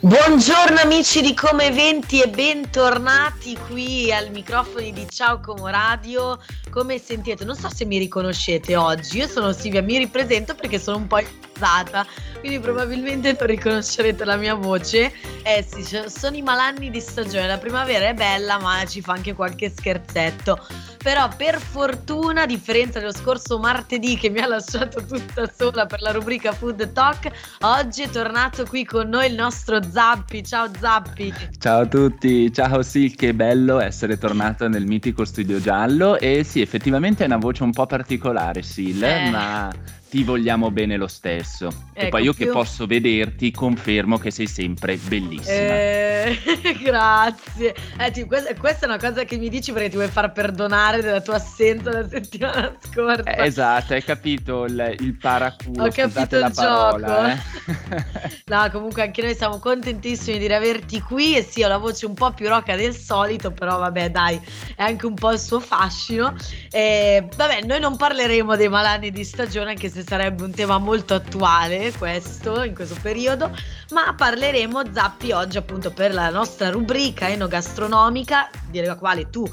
Buongiorno amici di Come Eventi e bentornati qui al microfono di Ciao Como Radio. Come sentite, non so se mi riconoscete oggi, io sono Silvia, mi ripresento perché sono un po' impostata, quindi probabilmente non riconoscerete la mia voce. Eh sì, sono i malanni di stagione, la primavera è bella ma ci fa anche qualche scherzetto. Però per fortuna, a differenza dello scorso martedì che mi ha lasciato tutta sola per la rubrica Food Talk, oggi è tornato qui con noi il nostro Zappi. Ciao Zappi. Ciao a tutti, ciao Sil, che bello essere tornato nel mitico studio giallo e sì, effettivamente è una voce un po' particolare Sil, eh. ma ti vogliamo bene lo stesso. Ecco, e poi io più... che posso vederti confermo che sei sempre bellissima. Eh, grazie. Eh, ti, questa, questa, è una cosa che mi dici perché ti vuoi far perdonare della tua assenza la settimana scorsa. Eh, esatto, hai capito il, il paraculo. Ho capito il parola, gioco. Eh? no, comunque anche noi siamo contentissimi di riaverti qui e sì, ho la voce un po' più roca del solito, però vabbè dai, è anche un po' il suo fascino. E, vabbè, noi non parleremo dei malanni di stagione anche se se sarebbe un tema molto attuale questo, in questo periodo, ma parleremo Zappi oggi appunto per la nostra rubrica enogastronomica, della quale tu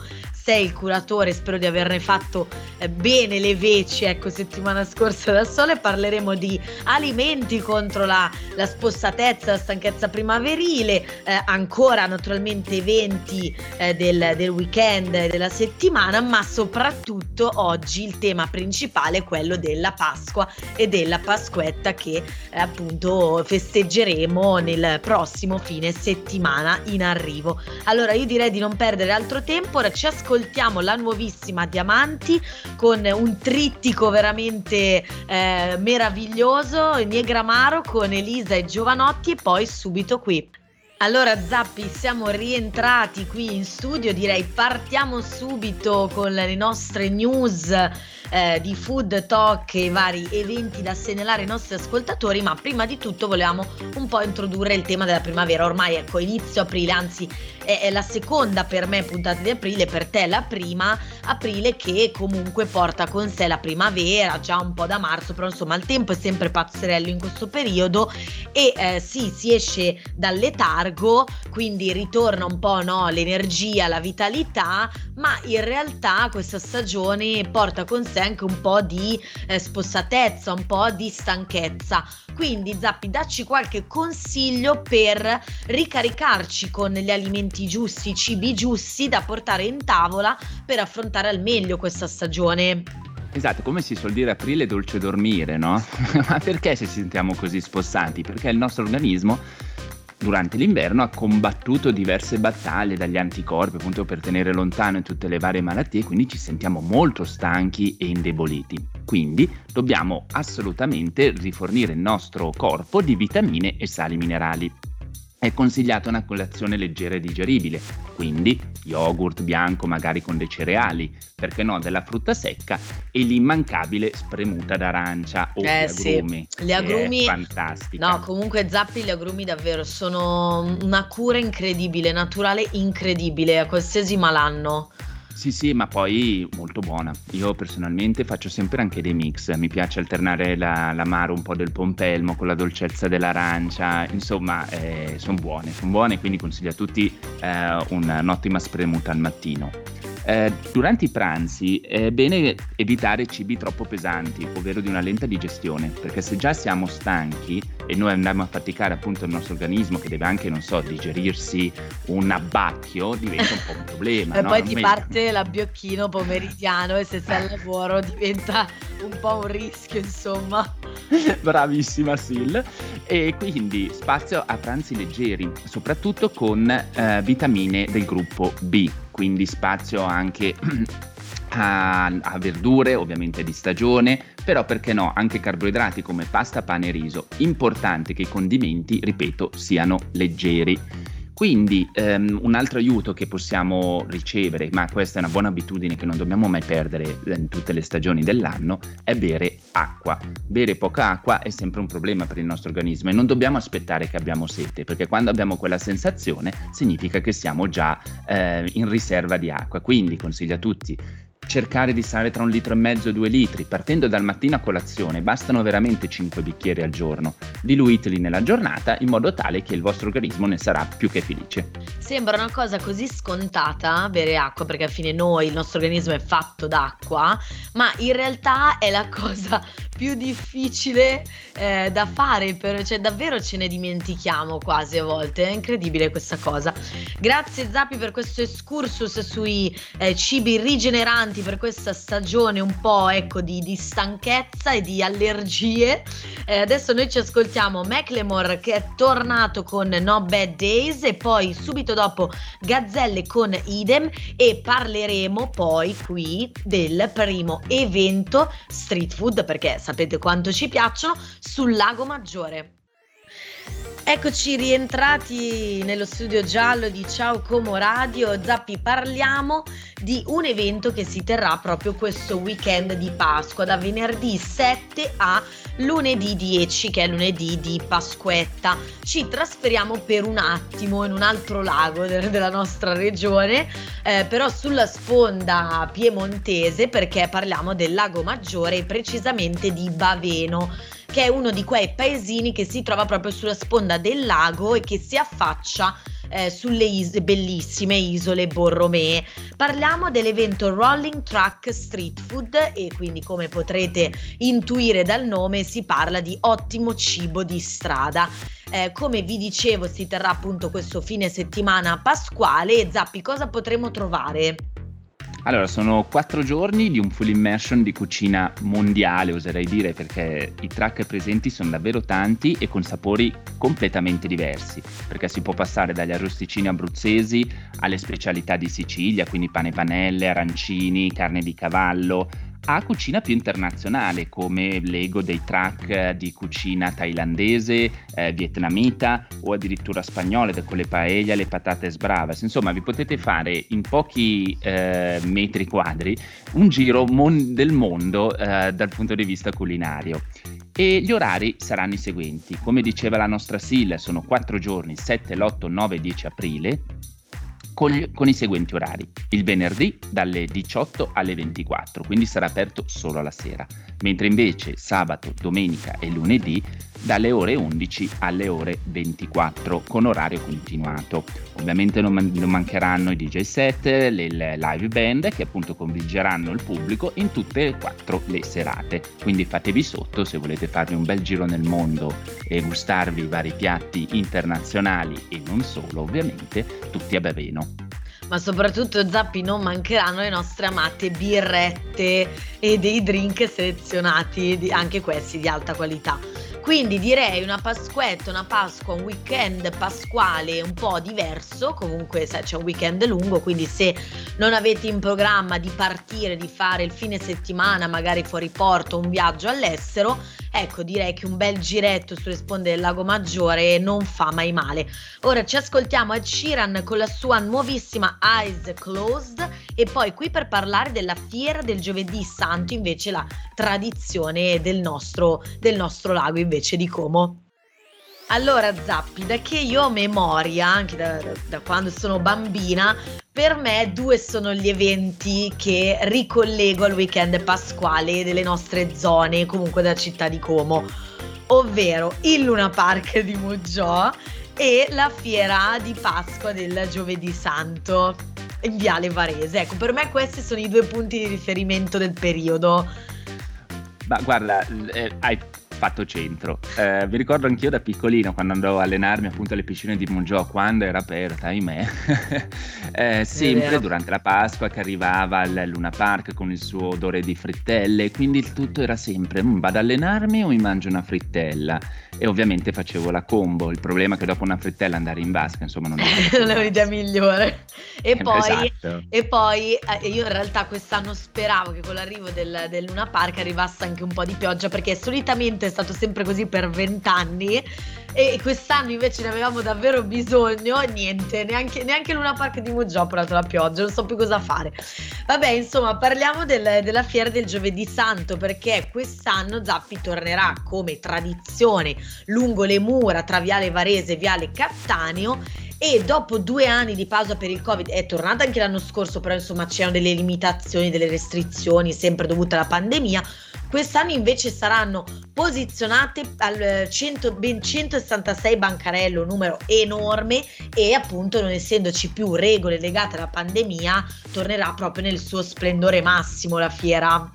sei il curatore, spero di averne fatto eh, bene le veci, ecco, settimana scorsa da sole, parleremo di alimenti contro la, la spossatezza, la stanchezza primaverile, eh, ancora naturalmente eventi eh, del, del weekend, della settimana, ma soprattutto oggi il tema principale è quello della Pasqua e della Pasquetta che eh, appunto festeggeremo nel prossimo fine settimana in arrivo. Allora io direi di non perdere altro tempo, ora ci ascoltiamo ascoltiamo la nuovissima Diamanti con un trittico veramente eh, meraviglioso, Niegramaro con Elisa e Giovanotti e poi subito qui. Allora Zappi, siamo rientrati qui in studio, direi partiamo subito con le nostre news eh, di food talk e vari eventi da segnalare ai nostri ascoltatori, ma prima di tutto volevamo un po' introdurre il tema della primavera. Ormai ecco, inizio aprile, anzi è, è la seconda per me puntata di aprile, per te la prima aprile che comunque porta con sé la primavera, già un po' da marzo, però insomma il tempo è sempre pazzerello in questo periodo e eh, sì, si esce dal letargo, quindi ritorna un po' no, l'energia, la vitalità, ma in realtà questa stagione porta con sé anche un po' di eh, spossatezza, un po' di stanchezza. Quindi Zappi, dacci qualche consiglio per ricaricarci con gli alimenti giusti, i cibi giusti da portare in tavola per affrontare al meglio questa stagione. Esatto, come si suol dire aprile dolce dormire, no? Ma perché ci sentiamo così spossati? Perché il nostro organismo durante l'inverno ha combattuto diverse battaglie dagli anticorpi appunto per tenere lontano tutte le varie malattie, quindi ci sentiamo molto stanchi e indeboliti. Quindi dobbiamo assolutamente rifornire il nostro corpo di vitamine e sali minerali è consigliata una colazione leggera e digeribile, quindi yogurt bianco magari con dei cereali, perché no della frutta secca e l'immancabile spremuta d'arancia o eh, gli agrumi. Sì. Gli agrumi fantastico. No, comunque Zappi gli agrumi davvero sono una cura incredibile, naturale incredibile a qualsiasi malanno. Sì, sì, ma poi molto buona. Io personalmente faccio sempre anche dei mix, mi piace alternare la, l'amaro un po' del pompelmo con la dolcezza dell'arancia, insomma, eh, sono buone, sono buone, quindi consiglio a tutti eh, un'ottima spremuta al mattino. Eh, durante i pranzi è bene evitare cibi troppo pesanti, ovvero di una lenta digestione, perché se già siamo stanchi e noi andiamo a faticare appunto il nostro organismo che deve anche, non so, digerirsi un abbacchio, diventa un po' un problema. e no? poi ti parte l'abbiocchino pomeridiano e se sei al lavoro diventa un po' un rischio, insomma. Bravissima Sil. E quindi spazio a pranzi leggeri, soprattutto con eh, vitamine del gruppo B, quindi spazio anche a, a, verdure, ovviamente di stagione, però perché no, anche carboidrati come pasta, pane e riso. Importante che i condimenti, ripeto, siano leggeri. Quindi um, un altro aiuto che possiamo ricevere, ma questa è una buona abitudine che non dobbiamo mai perdere in tutte le stagioni dell'anno, è bere acqua. Bere poca acqua è sempre un problema per il nostro organismo e non dobbiamo aspettare che abbiamo sete, perché quando abbiamo quella sensazione significa che siamo già eh, in riserva di acqua. Quindi consiglio a tutti cercare di stare tra un litro e mezzo e due litri. Partendo dal mattino a colazione bastano veramente 5 bicchieri al giorno. Diluiteli nella giornata in modo tale che il vostro organismo ne sarà più che felice. Sembra una cosa così scontata bere acqua perché alla fine noi, il nostro organismo è fatto d'acqua, ma in realtà è la cosa più difficile eh, da fare, per, cioè davvero ce ne dimentichiamo quasi a volte, è incredibile questa cosa. Grazie Zappi per questo excursus sui eh, cibi rigeneranti per questa stagione un po' ecco di, di stanchezza e di allergie. Eh, adesso noi ci ascoltiamo Macklemore che è tornato con No Bad Days e poi subito dopo Gazzelle con Idem e parleremo poi qui del primo evento street food perché sapete quanto ci piacciono, sul Lago Maggiore. Eccoci rientrati nello studio giallo di Ciao Como Radio. Zappi, parliamo di un evento che si terrà proprio questo weekend di Pasqua, da venerdì 7 a lunedì 10, che è lunedì di Pasquetta. Ci trasferiamo per un attimo in un altro lago de- della nostra regione, eh, però sulla sponda piemontese, perché parliamo del lago Maggiore e precisamente di Baveno che è uno di quei paesini che si trova proprio sulla sponda del lago e che si affaccia eh, sulle is- bellissime isole Borromee. Parliamo dell'evento Rolling Truck Street Food e quindi come potrete intuire dal nome si parla di ottimo cibo di strada. Eh, come vi dicevo si terrà appunto questo fine settimana pasquale e Zappi cosa potremo trovare? Allora, sono quattro giorni di un full immersion di cucina mondiale, oserei dire, perché i track presenti sono davvero tanti e con sapori completamente diversi, perché si può passare dagli arrosticini abruzzesi alle specialità di Sicilia, quindi pane panelle, arancini, carne di cavallo, a cucina più internazionale come l'ego dei track di cucina thailandese, eh, vietnamita o addirittura spagnole con le paella, le patate sbravas. Insomma, vi potete fare in pochi eh, metri quadri un giro mon- del mondo eh, dal punto di vista culinario. E gli orari saranno i seguenti. Come diceva la nostra SIL, sono quattro giorni, 7, l'8, 9 10 aprile con, gli, con, i seguenti orari. Il venerdì dalle 18 alle 24, quindi sarà aperto solo alla sera, mentre invece sabato, domenica e lunedì dalle ore 11 alle ore 24 con orario continuato. Ovviamente non, man- non mancheranno i DJ set, le, live band che appunto convinceranno il pubblico in tutte e quattro le serate. Quindi fatevi sotto se volete farvi un bel giro nel mondo e gustarvi i vari piatti internazionali e non solo ovviamente, tutti a Baveno ma soprattutto Zappi non mancheranno le nostre amate birrette e dei drink selezionati, anche questi di alta qualità. Quindi direi una Pasquetta, una Pasqua, un weekend pasquale un po' diverso, comunque c'è un weekend lungo, quindi se non avete in programma di partire, di fare il fine settimana, magari fuori porto, un viaggio all'estero, ecco direi che un bel giretto sulle sponde del lago Maggiore non fa mai male. Ora ci ascoltiamo Ed Sheeran con la sua nuovissima Eyes Closed e poi qui per parlare della fiera del giovedì santo, invece la tradizione del nostro, del nostro lago. Invece invece di Como. Allora Zappi, da che io ho memoria, anche da, da, quando sono bambina, per me due sono gli eventi che ricollego al weekend pasquale delle nostre zone, comunque della città di Como, ovvero il Luna Park di Muggiò e la fiera di Pasqua del Giovedì Santo in Viale Varese. Ecco, per me questi sono i due punti di riferimento del periodo. Ma guarda, eh, hai fatto centro. Eh, vi ricordo anch'io da piccolino quando andavo a allenarmi appunto alle piscine di Mungio quando era aperta, ahimè, eh, sempre durante la Pasqua che arrivava al Luna Park con il suo odore di frittelle, quindi il tutto era sempre mm, vado ad allenarmi o mi mangio una frittella e ovviamente facevo la combo. Il problema è che dopo una frittella andare in vasca, insomma, non è, non è un'idea migliore. E eh, poi, esatto. e poi eh, io in realtà quest'anno speravo che con l'arrivo del, del Luna Park arrivasse anche un po' di pioggia perché solitamente è stato sempre così per vent'anni e quest'anno invece ne avevamo davvero bisogno, niente, neanche, neanche Luna Park di Muggio ha portato la pioggia, non so più cosa fare. Vabbè, insomma, parliamo del, della fiera del giovedì santo perché quest'anno Zappi tornerà come tradizione lungo le mura tra Viale Varese e Viale Cattaneo e dopo due anni di pausa per il Covid, è tornata anche l'anno scorso, però insomma c'erano delle limitazioni, delle restrizioni sempre dovute alla pandemia, Quest'anno invece saranno posizionate al 100, ben 166 bancarello, numero enorme e appunto non essendoci più regole legate alla pandemia tornerà proprio nel suo splendore massimo la fiera.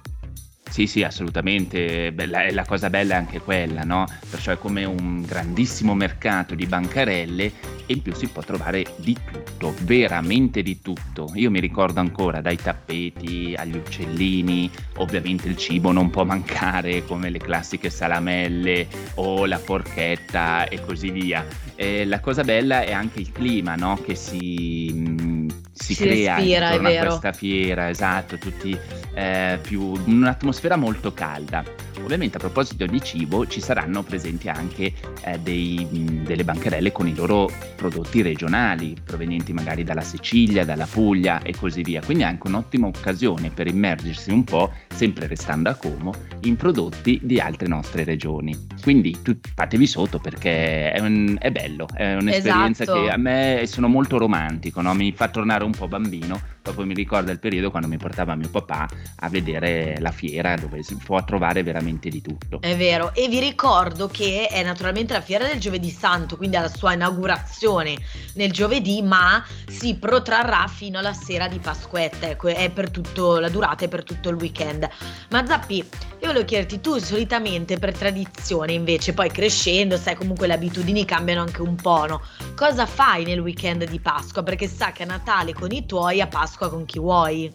Sì, sì, assolutamente. Bella, la cosa bella è anche quella, no? Perciò è come un grandissimo mercato di bancarelle e in più si può trovare di tutto, veramente di tutto. Io mi ricordo ancora dai tappeti agli uccellini, ovviamente il cibo non può mancare come le classiche salamelle o la porchetta e così via. E la cosa bella è anche il clima, no? Che si, mm, si, si crea respira, intorno a questa fiera, esatto, tutti eh, più un'atmosfera molto calda. Ovviamente a proposito di cibo ci saranno presenti anche eh, dei, delle bancarelle con i loro prodotti regionali, provenienti magari dalla Sicilia, dalla Puglia e così via. Quindi è anche un'ottima occasione per immergersi un po', sempre restando a Como, in prodotti di altre nostre regioni. Quindi tu, fatevi sotto perché è, un, è bello, è un'esperienza esatto. che a me sono molto romantico, no? mi fa tornare un po' bambino proprio mi ricorda il periodo quando mi portava mio papà a vedere la fiera dove si può trovare veramente di tutto. È vero, e vi ricordo che è naturalmente la fiera del giovedì santo, quindi alla sua inaugurazione nel giovedì, ma si protrarrà fino alla sera di Pasquetta, ecco, è per tutto la durata e per tutto il weekend. Ma Zappi, io volevo chiederti, tu solitamente per tradizione invece, poi crescendo, sai comunque le abitudini cambiano anche un po', no? Cosa fai nel weekend di Pasqua? Perché sa che a Natale con i tuoi, a Pasqua con chi vuoi.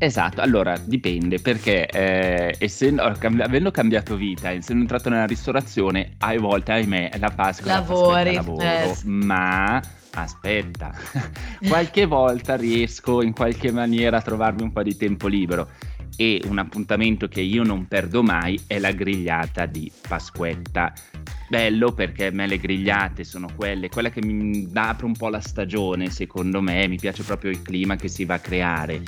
Esatto, allora dipende perché eh, essendo, avendo cambiato vita, essendo entrato nella ristorazione, a volte, ahimè, la Pasqua Lavori, la lavoro, eh. ma aspetta, qualche volta riesco in qualche maniera a trovarmi un po' di tempo libero e un appuntamento che io non perdo mai è la grigliata di Pasquetta. Bello perché a me le grigliate sono quelle, quella che mi apre un po' la stagione, secondo me, mi piace proprio il clima che si va a creare.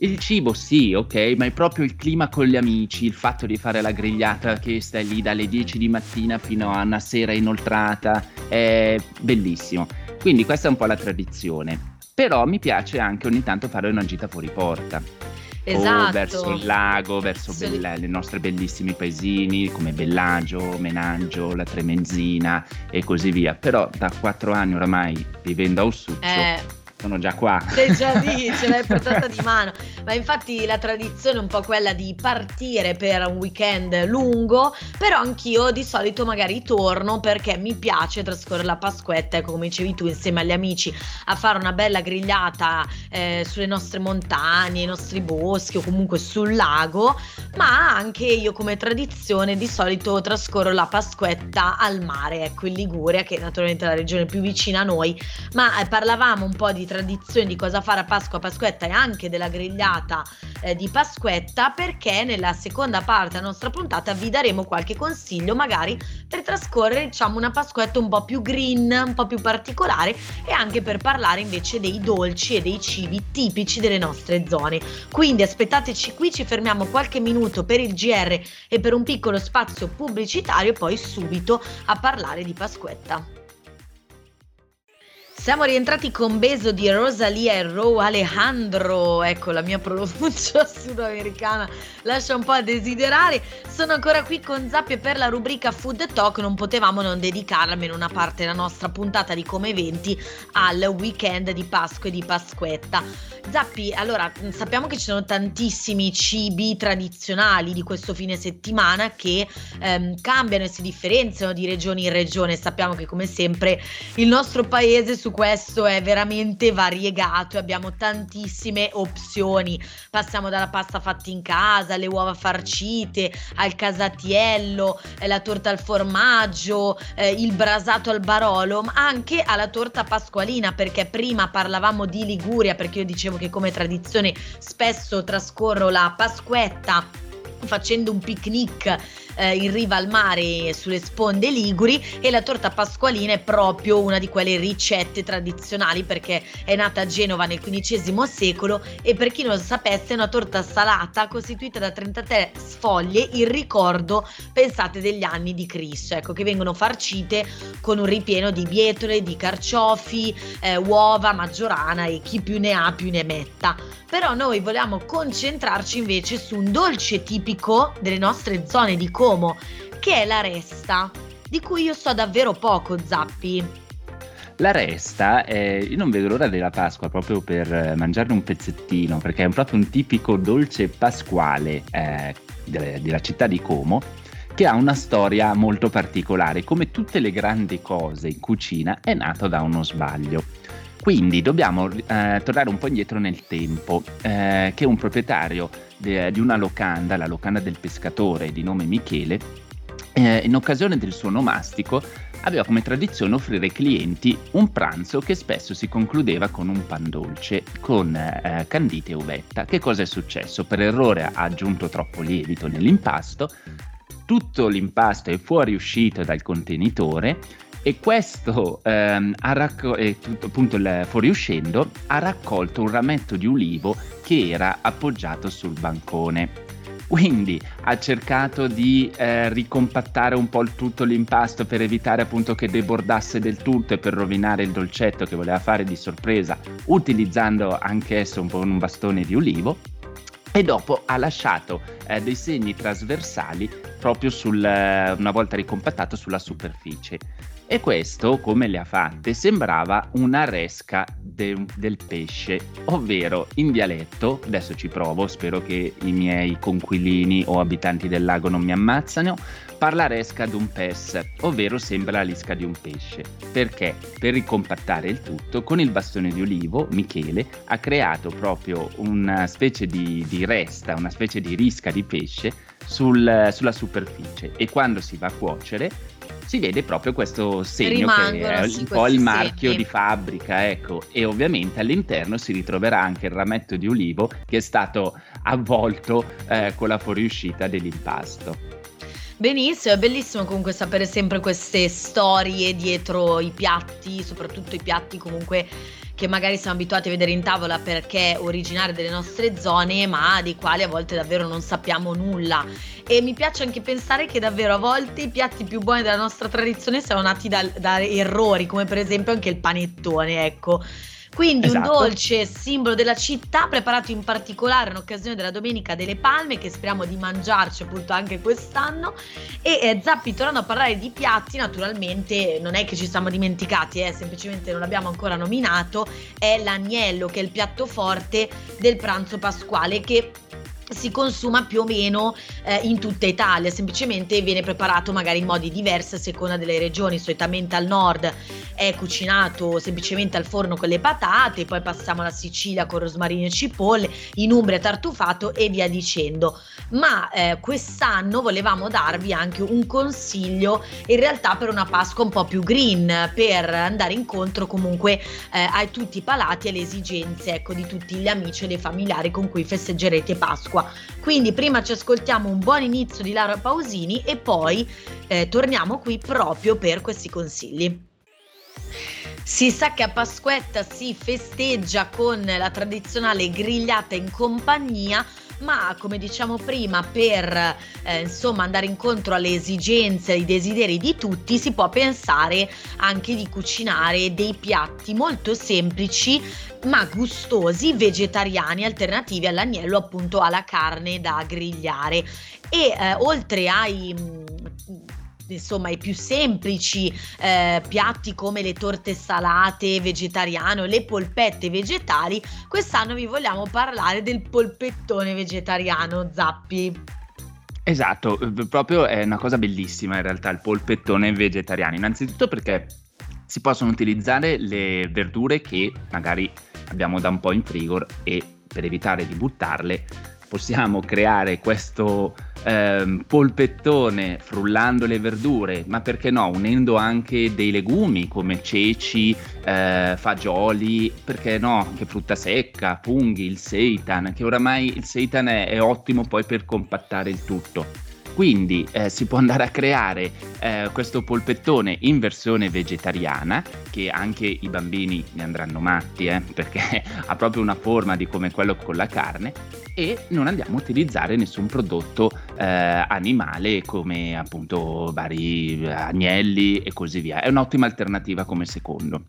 Il cibo sì, ok, ma è proprio il clima con gli amici, il fatto di fare la grigliata che stai lì dalle 10 di mattina fino a una sera inoltrata, è bellissimo. Quindi questa è un po' la tradizione. Però mi piace anche ogni tanto fare una gita fuori porta esatto. o verso il lago, verso sì. bella, le nostre bellissimi paesini come Bellagio, Menangio, la Tremenzina e così via. Però da quattro anni oramai vivendo a Ossuccio eh sono già qua. Sei già lì, ce l'hai portata di mano. Ma infatti la tradizione è un po' quella di partire per un weekend lungo, però anch'io di solito magari torno perché mi piace trascorrere la Pasquetta, ecco come dicevi tu, insieme agli amici a fare una bella grigliata eh, sulle nostre montagne, i nostri boschi o comunque sul lago, ma anche io come tradizione di solito trascorro la Pasquetta al mare, ecco in Liguria, che è naturalmente la regione più vicina a noi, ma eh, parlavamo un po' di tradizione di cosa fare a Pasqua, Pasquetta e anche della grigliata eh, di Pasquetta perché nella seconda parte della nostra puntata vi daremo qualche consiglio magari per trascorrere diciamo una Pasquetta un po' più green, un po' più particolare e anche per parlare invece dei dolci e dei cibi tipici delle nostre zone. Quindi aspettateci qui, ci fermiamo qualche minuto per il GR e per un piccolo spazio pubblicitario e poi subito a parlare di Pasquetta. Siamo rientrati con Beso di Rosalia e Ro Alejandro. Ecco, la mia pronuncia sudamericana lascia un po' a desiderare. Sono ancora qui con Zappie per la rubrica Food Talk. Non potevamo non dedicarla almeno una parte della nostra puntata di Come Eventi al weekend di Pasqua e di Pasquetta. Zappi, allora sappiamo che ci sono tantissimi cibi tradizionali di questo fine settimana che ehm, cambiano e si differenziano di regione in regione. Sappiamo che come sempre il nostro paese su questo è veramente variegato e abbiamo tantissime opzioni. Passiamo dalla pasta fatta in casa, alle uova farcite, al casatiello, eh, la torta al formaggio, eh, il brasato al barolo, ma anche alla torta pasqualina, perché prima parlavamo di Liguria, perché io dicevo che come tradizione spesso trascorro la Pasquetta facendo un picnic eh, in riva al mare sulle sponde liguri e la torta pasqualina è proprio una di quelle ricette tradizionali perché è nata a Genova nel XV secolo e per chi non lo sapesse è una torta salata costituita da 33 sfoglie in ricordo, pensate, degli anni di Cristo, ecco, che vengono farcite con un ripieno di bietole, di carciofi, eh, uova, maggiorana e chi più ne ha più ne metta. Però noi vogliamo concentrarci invece su un dolce tipico delle nostre zone di Como, che è la resta, di cui io so davvero poco, Zappi. La resta, eh, io non vedo l'ora della Pasqua proprio per mangiarne un pezzettino, perché è proprio un tipico dolce pasquale eh, della città di Como, che ha una storia molto particolare. Come tutte le grandi cose in cucina, è nato da uno sbaglio. Quindi dobbiamo eh, tornare un po' indietro nel tempo, eh, che un proprietario de, di una locanda, la locanda del pescatore di nome Michele, eh, in occasione del suo nomastico aveva come tradizione offrire ai clienti un pranzo che spesso si concludeva con un pan dolce con eh, candite e uvetta. Che cosa è successo? Per errore ha aggiunto troppo lievito nell'impasto, tutto l'impasto è fuoriuscito dal contenitore e questo ehm, ha racco- eh, tutto, appunto il fuoriuscendo ha raccolto un rametto di ulivo che era appoggiato sul bancone. Quindi ha cercato di eh, ricompattare un po' tutto l'impasto per evitare appunto che debordasse del tutto e per rovinare il dolcetto che voleva fare di sorpresa, utilizzando anch'esso un un bastone di ulivo. E dopo ha lasciato eh, dei segni trasversali proprio sul, una volta ricompattato sulla superficie. E questo, come le ha fatte, sembrava una resca de- del pesce, ovvero in dialetto, adesso ci provo, spero che i miei conquilini o abitanti del lago non mi ammazzano, parla resca d'un pes, ovvero sembra la lisca di un pesce. Perché? Per ricompattare il tutto, con il bastone di olivo, Michele ha creato proprio una specie di, di resta, una specie di risca di pesce sul, sulla superficie e quando si va a cuocere si vede proprio questo segno Rimangono, che è sì, un po' il marchio segni. di fabbrica, ecco, e ovviamente all'interno si ritroverà anche il rametto di ulivo che è stato avvolto eh, con la fuoriuscita dell'impasto. Benissimo, è bellissimo comunque sapere sempre queste storie dietro i piatti, soprattutto i piatti comunque che magari siamo abituati a vedere in tavola perché originari delle nostre zone, ma dei quali a volte davvero non sappiamo nulla. E mi piace anche pensare che davvero a volte i piatti più buoni della nostra tradizione siano nati da, da errori, come per esempio anche il panettone, ecco. Quindi esatto. un dolce simbolo della città preparato in particolare in occasione della Domenica delle Palme che speriamo di mangiarci appunto anche quest'anno e eh, Zappi tornando a parlare di piatti naturalmente non è che ci siamo dimenticati eh, semplicemente non l'abbiamo ancora nominato è l'agnello che è il piatto forte del pranzo pasquale che si consuma più o meno eh, in tutta Italia, semplicemente viene preparato magari in modi diversi a seconda delle regioni, solitamente al nord è cucinato semplicemente al forno con le patate, poi passiamo alla Sicilia con rosmarino e cipolle, in Umbria tartufato e via dicendo. Ma eh, quest'anno volevamo darvi anche un consiglio in realtà per una Pasqua un po' più green, per andare incontro comunque eh, a tutti i palati e alle esigenze ecco, di tutti gli amici e dei familiari con cui festeggerete Pasqua acqua. Quindi prima ci ascoltiamo un buon inizio di Laura Pausini e poi eh, torniamo qui proprio per questi consigli. Si sa che a Pasquetta si festeggia con la tradizionale grigliata in compagnia ma come diciamo prima per eh, insomma andare incontro alle esigenze, ai desideri di tutti si può pensare anche di cucinare dei piatti molto semplici ma gustosi vegetariani alternativi all'agnello appunto alla carne da grigliare. E eh, oltre ai insomma i più semplici eh, piatti come le torte salate vegetariane o le polpette vegetali, quest'anno vi vogliamo parlare del polpettone vegetariano, Zappi. Esatto, eh, proprio è una cosa bellissima in realtà il polpettone vegetariano, innanzitutto perché si possono utilizzare le verdure che magari abbiamo da un po' in frigo e per evitare di buttarle possiamo creare questo ehm, polpettone frullando le verdure, ma perché no, unendo anche dei legumi come ceci, eh, fagioli, perché no, anche frutta secca, funghi, il seitan, che oramai il seitan è, è ottimo poi per compattare il tutto. Quindi eh, si può andare a creare eh, questo polpettone in versione vegetariana, che anche i bambini ne andranno matti, eh, perché ha proprio una forma di come quello con la carne, e non andiamo a utilizzare nessun prodotto eh, animale come appunto vari agnelli e così via. È un'ottima alternativa come secondo.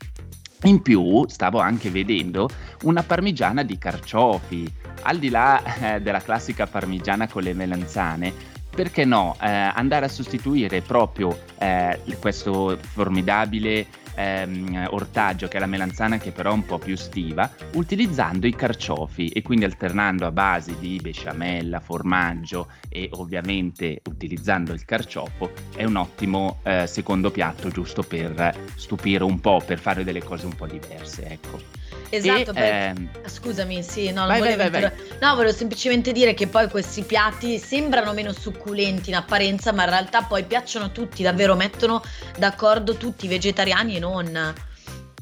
In più stavo anche vedendo una parmigiana di carciofi, al di là eh, della classica parmigiana con le melanzane, perché no, eh, andare a sostituire proprio eh, questo formidabile ehm, ortaggio che è la melanzana che però è un po' più stiva, utilizzando i carciofi e quindi alternando a base di besciamella, formaggio e ovviamente utilizzando il carciofo è un ottimo eh, secondo piatto giusto per stupire un po', per fare delle cose un po' diverse, ecco. Esatto, e, ehm... scusami, sì, no, vai, volevo, vai, vai, no, volevo semplicemente dire che poi questi piatti sembrano meno succulenti in apparenza, ma in realtà poi piacciono a tutti, davvero mettono d'accordo tutti, vegetariani e non.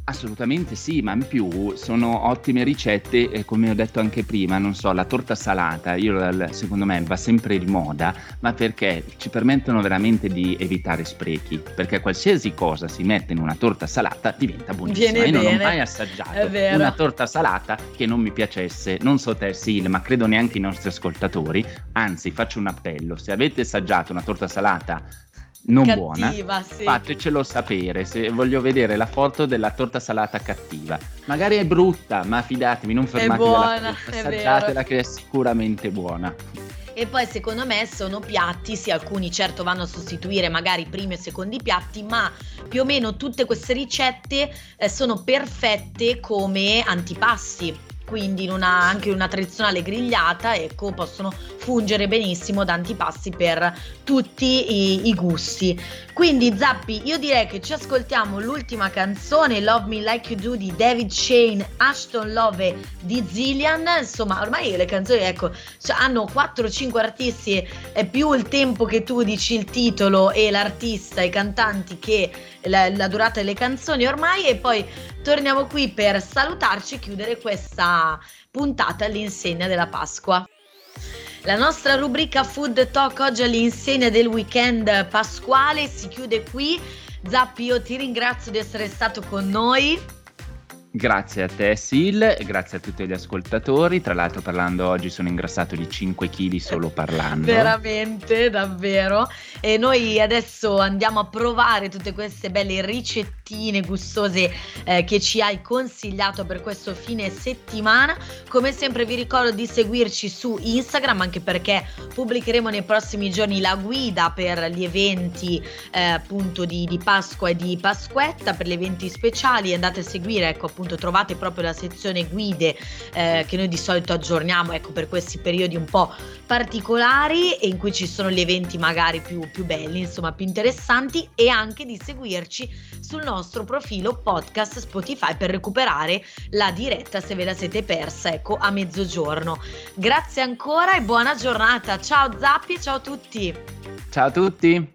Assolutamente sì, ma in più sono ottime ricette, eh, come ho detto anche prima, non so, la torta salata, io secondo me va sempre di moda, ma perché ci permettono veramente di evitare sprechi, perché qualsiasi cosa si mette in una torta salata diventa buonissima. Viene io bene. non ho mai assaggiato una torta salata che non mi piacesse, non so te Sil, ma credo neanche i nostri ascoltatori, anzi faccio un appello, se avete assaggiato una torta salata non cattiva, buona, sì. fatecelo sapere se voglio vedere la foto della torta salata cattiva. Magari è brutta, ma fidatevi, non fermatevi alla assaggiatela che è sicuramente buona. E poi secondo me sono piatti, sì alcuni certo vanno a sostituire magari i primi e secondi piatti, ma più o meno tutte queste ricette eh, sono perfette come antipasti quindi in una, anche in una tradizionale grigliata ecco, possono fungere benissimo da antipasti per tutti i, i, gusti. Quindi Zappi, io direi che ci ascoltiamo l'ultima canzone, Love Me Like You Do di David Shane, Ashton Love di Zillian, insomma ormai le canzoni ecco, cioè, hanno 4-5 artisti, è più il tempo che tu dici il titolo e l'artista, i cantanti che la, la durata delle canzoni ormai e poi torniamo qui per salutarci e chiudere questa puntata all'insegna della Pasqua. La nostra rubrica Food Talk oggi all'insegna del weekend pasquale si chiude qui. Zappi, io ti ringrazio di essere stato con noi. Grazie a te Sil grazie a tutti gli ascoltatori. Tra l'altro parlando oggi sono ingrassato di 5 kg solo parlando. Veramente, davvero. E noi adesso andiamo a provare tutte queste belle ricettine gustose eh, che ci hai consigliato per questo fine settimana. Come sempre vi ricordo di seguirci su Instagram anche perché pubblicheremo nei prossimi giorni la guida per gli eventi eh, appunto di, di Pasqua e di Pasquetta, per gli eventi speciali. Andate a seguire ecco appunto trovate proprio la sezione guide eh, che noi di solito aggiorniamo ecco, per questi periodi un po' particolari e in cui ci sono gli eventi magari più, più belli, insomma più interessanti e anche di seguirci sul nostro profilo podcast Spotify per recuperare la diretta se ve la siete persa ecco a mezzogiorno. Grazie ancora e buona giornata. Ciao Zappi ciao a tutti. Ciao a tutti.